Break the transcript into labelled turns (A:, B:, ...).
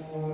A: Mm-hmm.